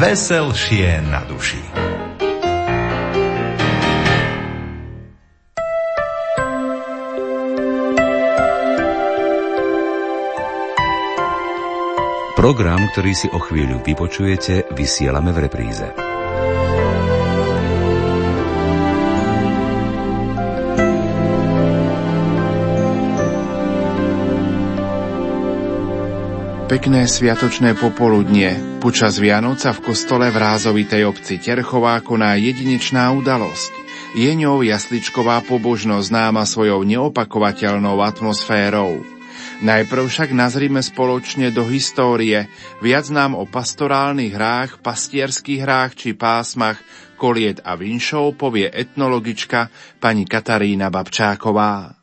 veselšie na duši. Program, ktorý si o chvíľu vypočujete, vysielame v repríze. Pekné sviatočné popoludnie. Počas Vianoca v kostole v rázovitej obci Terchová koná jedinečná udalosť. Je ňou jasličková pobožnosť známa svojou neopakovateľnou atmosférou. Najprv však nazrime spoločne do histórie, viac nám o pastorálnych hrách, pastierských hrách či pásmach, koliet a vinšov povie etnologička pani Katarína Babčáková.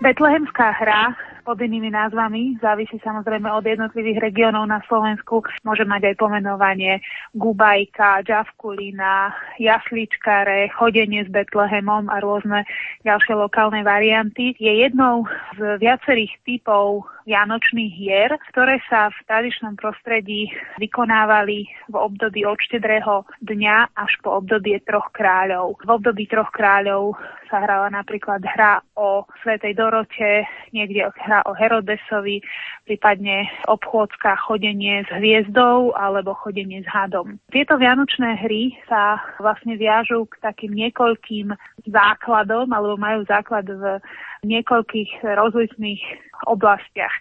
Betlehemská hra pod inými názvami, závisí samozrejme od jednotlivých regiónov na Slovensku. Môže mať aj pomenovanie Gubajka, Džavkulina, Jasličkare, chodenie s Betlehemom a rôzne ďalšie lokálne varianty. Je jednou z viacerých typov vianočných hier, ktoré sa v tradičnom prostredí vykonávali v období od štedrého dňa až po obdobie troch kráľov. V období troch kráľov sa hrala napríklad hra o Svetej Dorote, niekde hra o Herodesovi, prípadne obchôdzka chodenie s hviezdou alebo chodenie s hadom. Tieto vianočné hry sa vlastne viažú k takým niekoľkým základom alebo majú základ v niekoľkých rozličných oblastiach.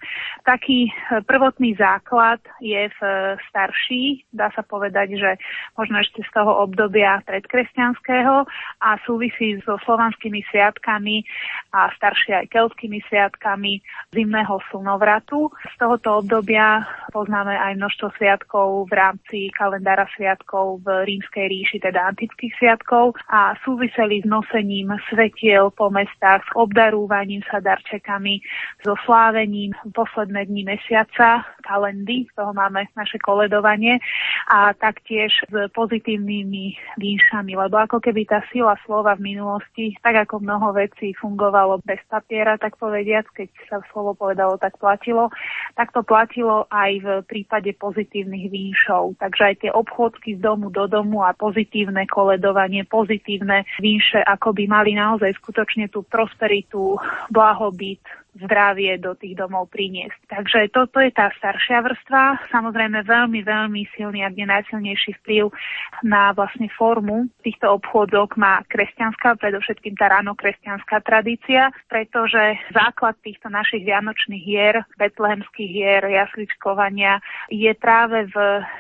Taký prvotný základ je v starší, dá sa povedať, že možno ešte z toho obdobia predkresťanského a súvisí so slovanskými sviatkami a staršie aj keltskými sviatkami zimného slnovratu. Z tohoto obdobia poznáme aj množstvo sviatkov v rámci kalendára sviatkov v rímskej ríši, teda antických sviatkov a súviseli s nosením svetiel po mestách, s obdarúvaním obdarovaním sa darčekami, so slávením posledné dni mesiaca, kalendy, toho máme naše koledovanie a taktiež s pozitívnymi výšami, lebo ako keby tá sila slova v minulosti, tak ako mnoho vecí fungovalo bez papiera, tak povediac, keď sa slovo povedalo, tak platilo, tak to platilo aj v prípade pozitívnych výšov. Takže aj tie obchodky z domu do domu a pozitívne koledovanie, pozitívne výše, ako by mali naozaj skutočne tú prosperitu, blahobyt, zdravie do tých domov priniesť. Takže toto je tá staršia vrstva. Samozrejme veľmi, veľmi silný, nie najsilnejší vplyv na vlastne formu týchto obchodok má kresťanská, predovšetkým tá ráno kresťanská tradícia, pretože základ týchto našich vianočných hier, betlehemských hier, jasličkovania je práve v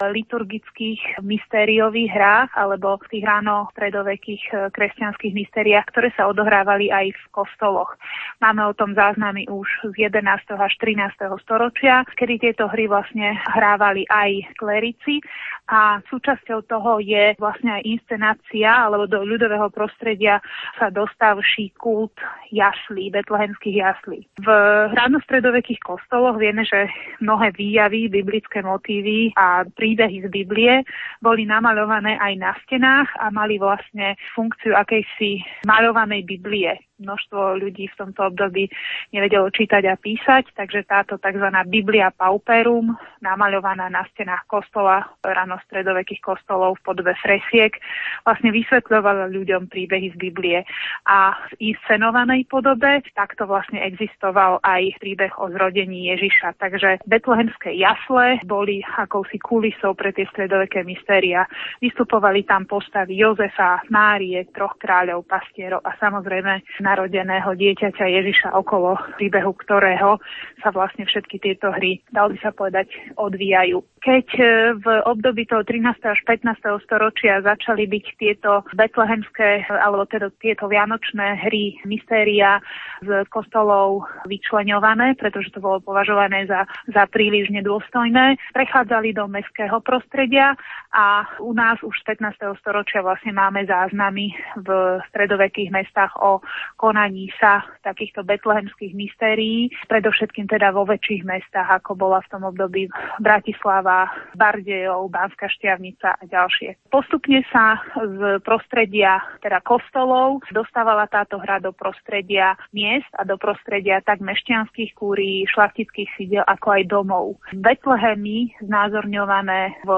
liturgických mystériových hrách alebo v tých ráno stredovekých kresťanských mystériách, ktoré sa odohrávali aj v kostoloch. Máme o tom záznamy už z 11. až 13. storočia, kedy tieto hry vlastne hrávali aj klerici a súčasťou toho je vlastne aj inscenácia, alebo do ľudového prostredia sa dostavší kult jaslí, betlehemských jaslí. V ranostredovekých kostoloch vieme, že mnohé výjavy, biblické motívy a príbehy z Biblie boli namaľované aj na stenách a mali vlastne funkciu akejsi maľovanej Biblie množstvo ľudí v tomto období nevedelo čítať a písať, takže táto tzv. Biblia Pauperum, namaľovaná na stenách kostola, rano stredovekých kostolov v podobe fresiek, vlastne vysvetľovala ľuďom príbehy z Biblie. A v inscenovanej podobe takto vlastne existoval aj príbeh o zrodení Ježiša. Takže betlehemské jasle boli akousi kulisou pre tie stredoveké mystéria. Vystupovali tam postavy Jozefa, Márie, troch kráľov, pastierov a samozrejme na narodeného dieťaťa Ježiša, okolo príbehu ktorého sa vlastne všetky tieto hry, dal by sa povedať, odvíjajú. Keď e, v období toho 13. až 15. storočia začali byť tieto betlehemské, alebo teda tieto vianočné hry, mystéria z kostolov vyčleňované, pretože to bolo považované za, za príliš nedôstojné, prechádzali do mestského prostredia a u nás už z 15. storočia vlastne máme záznamy v stredovekých mestách o konaní sa takýchto betlehemských mystérií, predovšetkým teda vo väčších mestách, ako bola v tom období Bratislava, Trnava, Bardejov, Banská Štiavnica a ďalšie. Postupne sa z prostredia teda kostolov dostávala táto hra do prostredia miest a do prostredia tak mešťanských kúrií, šlachtických sídel, ako aj domov. Betlehemy znázorňované v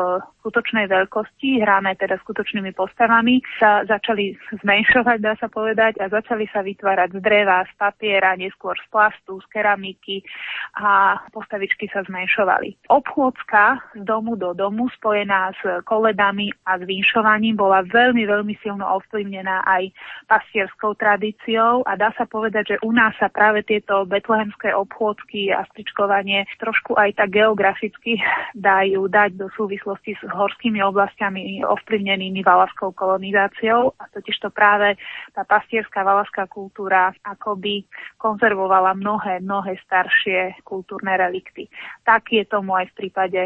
skutočnej veľkosti, hrané teda skutočnými postavami, sa začali zmenšovať, dá sa povedať, a začali sa vytvárať z dreva, z papiera, neskôr z plastu, z keramiky a postavičky sa zmenšovali. Obchôdzka z domu do domu spojená s koledami a s vinšovaním bola veľmi, veľmi silno ovplyvnená aj pastierskou tradíciou a dá sa povedať, že u nás sa práve tieto betlehemské obchôdzky a stričkovanie trošku aj tak geograficky dajú dať do súvislosti s horskými oblastiami ovplyvnenými valaskou kolonizáciou a totiž to práve tá pastierská valaská kultúra akoby konzervovala mnohé, mnohé staršie kultúrne relikty. Tak je tomu aj v prípade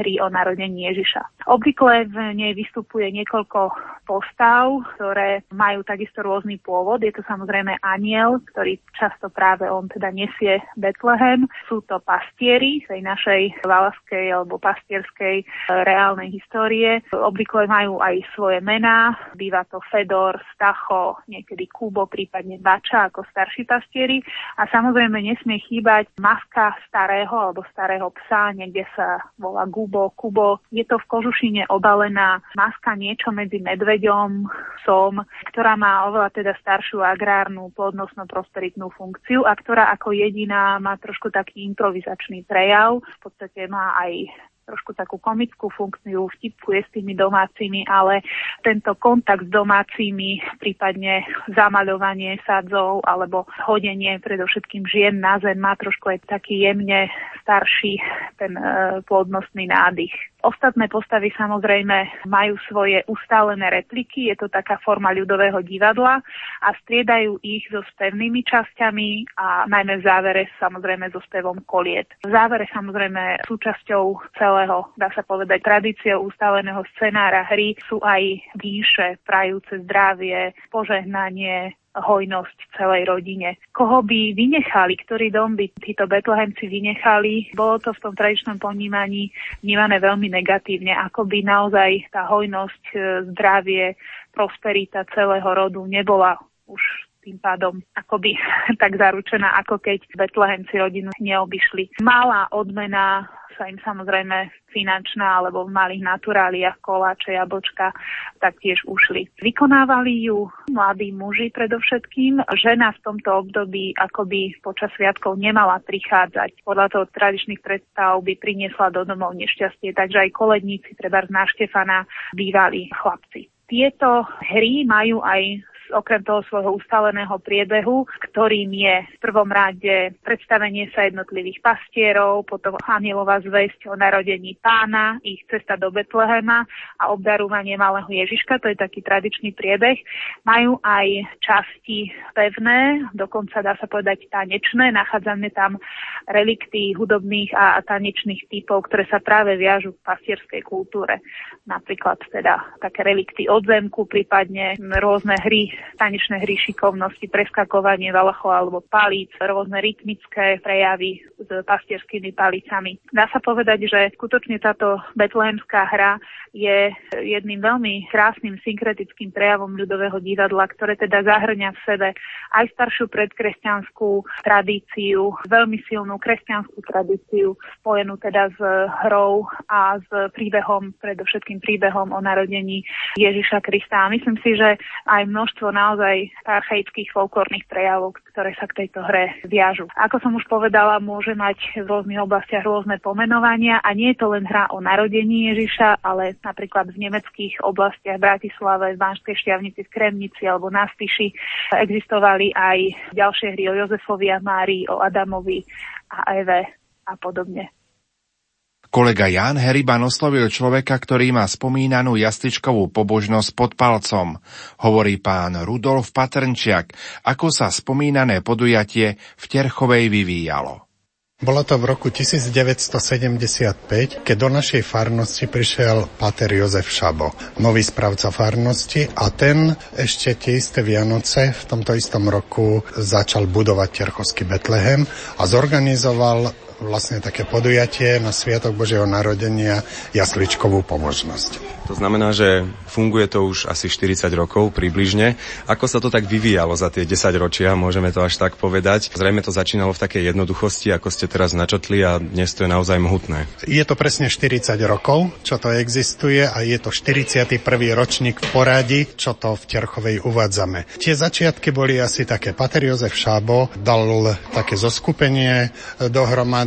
hry o narodení Ježiša. Obvykle v nej vystupuje niekoľko postav, ktoré majú takisto rôzny pôvod. Je to samozrejme aniel, ktorý často práve on teda nesie Betlehem. Sú to pastieri tej našej valaskej alebo pastierskej reálnej histórie. Obvykle majú aj svoje mená. Býva to Fedor, Stacho, niekedy Kubo, prípadne Bača ako starší pastieri. A samozrejme nesmie chýbať maska starého alebo starého psa, niekde sa volá Gubo, Kubo. Je to v kožušine obalená maska niečo medzi medveďom, psom, ktorá má oveľa teda staršiu agrárnu, plodnostno-prosperitnú funkciu a ktorá ako jediná má trošku taký improvizačný prejav. V podstate má aj trošku takú komickú funkciu, vtipkuje s tými domácimi, ale tento kontakt s domácimi, prípadne zamaľovanie sadzov alebo hodenie predovšetkým žien na zem má trošku aj taký jemne starší ten e, plodnostný nádych. Ostatné postavy samozrejme majú svoje ustálené repliky, je to taká forma ľudového divadla a striedajú ich so spevnými časťami a najmä v závere samozrejme so spevom koliet. V závere samozrejme súčasťou celého, dá sa povedať, tradíciou ustáleného scenára hry sú aj výše, prajúce zdravie, požehnanie, hojnosť celej rodine. Koho by vynechali, ktorý dom by títo betlehemci vynechali, bolo to v tom tradičnom ponímaní vnímané veľmi negatívne, ako by naozaj tá hojnosť, e, zdravie, prosperita celého rodu nebola už tým pádom akoby tak zaručená, ako keď Betlehemci rodinu neobyšli. Malá odmena sa im samozrejme finančná alebo v malých naturáliach koláče, jablčka taktiež ušli. Vykonávali ju mladí muži predovšetkým. Žena v tomto období akoby počas sviatkov nemala prichádzať. Podľa toho tradičných predstav by priniesla do domov nešťastie, takže aj koledníci, treba z Štefana, bývali chlapci. Tieto hry majú aj okrem toho svojho ustaleného priebehu, ktorým je v prvom rade predstavenie sa jednotlivých pastierov, potom anielová zväzť o narodení pána, ich cesta do Betlehema a obdarovanie malého Ježiška, to je taký tradičný priebeh. Majú aj časti pevné, dokonca dá sa povedať tanečné, nachádzame tam relikty hudobných a tanečných typov, ktoré sa práve viažu k pastierskej kultúre. Napríklad teda také relikty od zemku, prípadne rôzne hry tanečné hry šikovnosti, preskakovanie valachov alebo palíc, rôzne rytmické prejavy s pastierskými palicami. Dá sa povedať, že skutočne táto betlehemská hra je jedným veľmi krásnym synkretickým prejavom ľudového divadla, ktoré teda zahrňa v sebe aj staršiu predkresťanskú tradíciu, veľmi silnú kresťanskú tradíciu, spojenú teda s hrou a s príbehom, predovšetkým príbehom o narodení Ježiša Krista. A myslím si, že aj množstvo naozaj archaických folklórnych prejavov, ktoré sa k tejto hre viažu. Ako som už povedala, môže mať v rôznych oblastiach rôzne pomenovania a nie je to len hra o narodení Ježiša, ale napríklad v nemeckých oblastiach Bratislave, v Banskej šťavnici, v Kremnici alebo na Spiši existovali aj ďalšie hry o Jozefovi a Márii, o Adamovi a Eve a podobne. Kolega Jan Heriban oslovil človeka, ktorý má spomínanú jasličkovú pobožnosť pod palcom. Hovorí pán Rudolf Patrnčiak, ako sa spomínané podujatie v Terchovej vyvíjalo. Bolo to v roku 1975, keď do našej farnosti prišiel pater Jozef Šabo, nový správca farnosti a ten ešte tie isté Vianoce v tomto istom roku začal budovať Terchovský Betlehem a zorganizoval vlastne také podujatie na Sviatok Božieho narodenia jasličkovú pomožnosť. To znamená, že funguje to už asi 40 rokov približne. Ako sa to tak vyvíjalo za tie 10 ročia, môžeme to až tak povedať. Zrejme to začínalo v takej jednoduchosti, ako ste teraz načotli a dnes to je naozaj mohutné. Je to presne 40 rokov, čo to existuje a je to 41. ročník v poradí, čo to v Terchovej uvádzame. Tie začiatky boli asi také. Pater Jozef Šábo dal také zoskupenie dohromady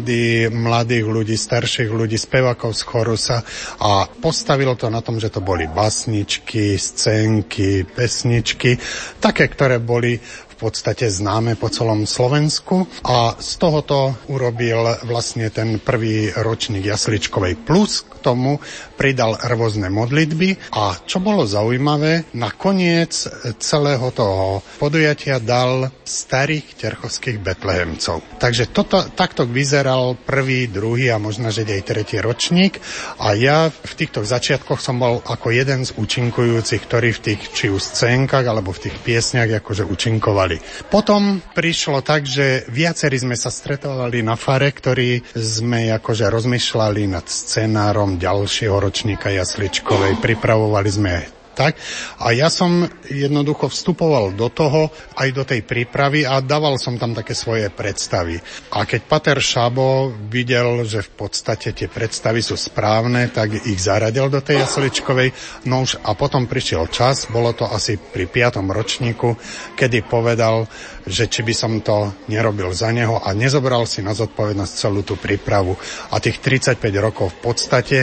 mladých ľudí, starších ľudí, spevakov z chorusa a postavil to na tom, že to boli basničky, scénky, pesničky, také, ktoré boli podstate známe po celom Slovensku. A z tohoto urobil vlastne ten prvý ročník Jasličkovej. Plus k tomu pridal rôzne modlitby. A čo bolo zaujímavé, nakoniec celého toho podujatia dal starých terchovských betlehemcov. Takže toto, takto vyzeral prvý, druhý a možno, že aj tretí ročník. A ja v týchto začiatkoch som bol ako jeden z účinkujúcich, ktorí v tých či už scénkach alebo v tých piesniach akože účinkovali stretovali. Potom prišlo tak, že viacerí sme sa stretovali na fare, ktorí sme akože rozmýšľali nad scenárom ďalšieho ročníka Jasličkovej. Pripravovali sme tak. A ja som jednoducho vstupoval do toho, aj do tej prípravy a dával som tam také svoje predstavy. A keď Pater Šabo videl, že v podstate tie predstavy sú správne, tak ich zaradil do tej jasličkovej. No už a potom prišiel čas, bolo to asi pri piatom ročníku, kedy povedal, že či by som to nerobil za neho a nezobral si na zodpovednosť celú tú prípravu. A tých 35 rokov v podstate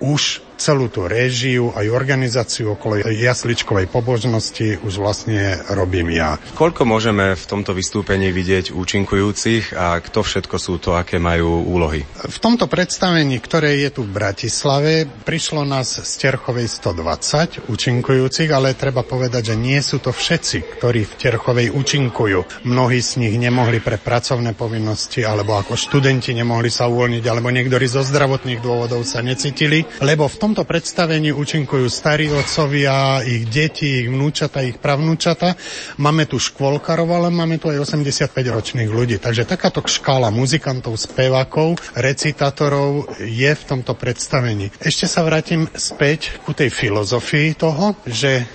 už celú tú réžiu aj organizáciu okolo jasličkovej pobožnosti už vlastne robím ja. Koľko môžeme v tomto vystúpení vidieť účinkujúcich a kto všetko sú to, aké majú úlohy? V tomto predstavení, ktoré je tu v Bratislave, prišlo nás z Terchovej 120 účinkujúcich, ale treba povedať, že nie sú to všetci, ktorí v Terchovej účinkujú. Mnohí z nich nemohli pre pracovné povinnosti, alebo ako študenti nemohli sa uvoľniť, alebo niektorí zo zdravotných dôvodov sa necítili, lebo v tomto predstavení účinkujú starí otcovia, ich deti, ich vnúčata, ich pravnúčata. Máme tu škôlkarov, ale máme tu aj 85 ročných ľudí. Takže takáto škála muzikantov, spevákov, recitátorov je v tomto predstavení. Ešte sa vrátim späť ku tej filozofii toho, že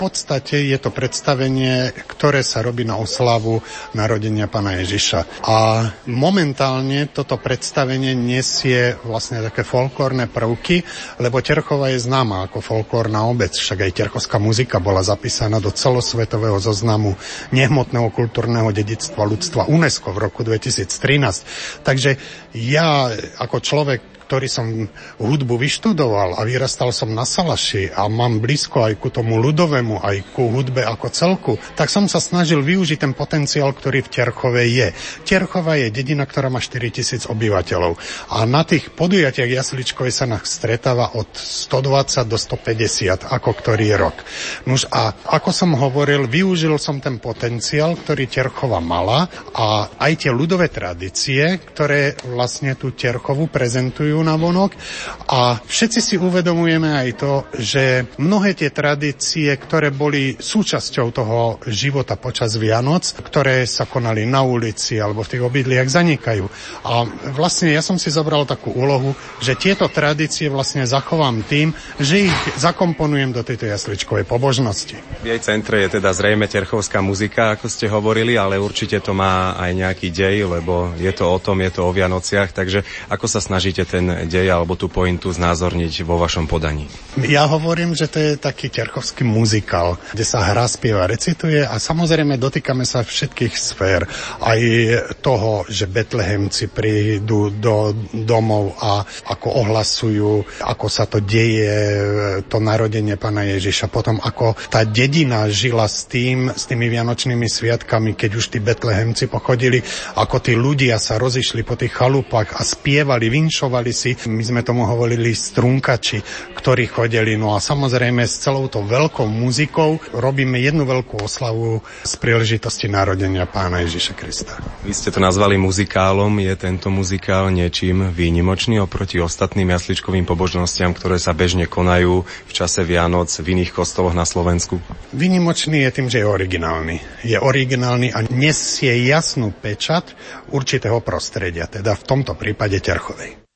podstate je to predstavenie, ktoré sa robí na oslavu narodenia pána Ježiša. A momentálne toto predstavenie nesie vlastne také folklórne prvky, lebo Terchova je známa ako folklórna obec, však aj terchovská muzika bola zapísaná do celosvetového zoznamu nehmotného kultúrneho dedictva ľudstva UNESCO v roku 2013. Takže ja ako človek, ktorý som hudbu vyštudoval a vyrastal som na Salaši a mám blízko aj ku tomu ľudovému, aj ku hudbe ako celku, tak som sa snažil využiť ten potenciál, ktorý v Terchove je. Terchova je dedina, ktorá má 4000 obyvateľov a na tých podujatiach Jasličkovej sa nás stretáva od 120 do 150, ako ktorý rok. Nuž a ako som hovoril, využil som ten potenciál, ktorý Terchova mala a aj tie ľudové tradície, ktoré vlastne tú Terchovu prezentujú na vonok a všetci si uvedomujeme aj to, že mnohé tie tradície, ktoré boli súčasťou toho života počas Vianoc, ktoré sa konali na ulici alebo v tých obydliach, zanikajú. A vlastne ja som si zobral takú úlohu, že tieto tradície vlastne zachovám tým, že ich zakomponujem do tejto jasličkovej pobožnosti. V jej centre je teda zrejme terchovská muzika, ako ste hovorili, ale určite to má aj nejaký dej, lebo je to o tom, je to o Vianociach, takže ako sa snažíte ten dej alebo tú pointu znázorniť vo vašom podaní? Ja hovorím, že to je taký ťarkovský muzikál, kde sa hra, spieva, recituje a samozrejme dotýkame sa všetkých sfér. Aj toho, že Betlehemci prídu do domov a ako ohlasujú, ako sa to deje, to narodenie Pana Ježiša. Potom ako tá dedina žila s tým, s tými vianočnými sviatkami, keď už tí Betlehemci pochodili, ako tí ľudia sa rozišli po tých chalupách a spievali, vinšovali kedysi, my sme tomu hovorili strunkači, ktorí chodili. No a samozrejme s celou tou veľkou muzikou robíme jednu veľkú oslavu z príležitosti narodenia pána Ježiša Krista. Vy ste to nazvali muzikálom. Je tento muzikál niečím výnimočný oproti ostatným jasličkovým pobožnostiam, ktoré sa bežne konajú v čase Vianoc v iných kostoloch na Slovensku? Výnimočný je tým, že je originálny. Je originálny a nesie jasnú pečat určitého prostredia, teda v tomto prípade Terchovej.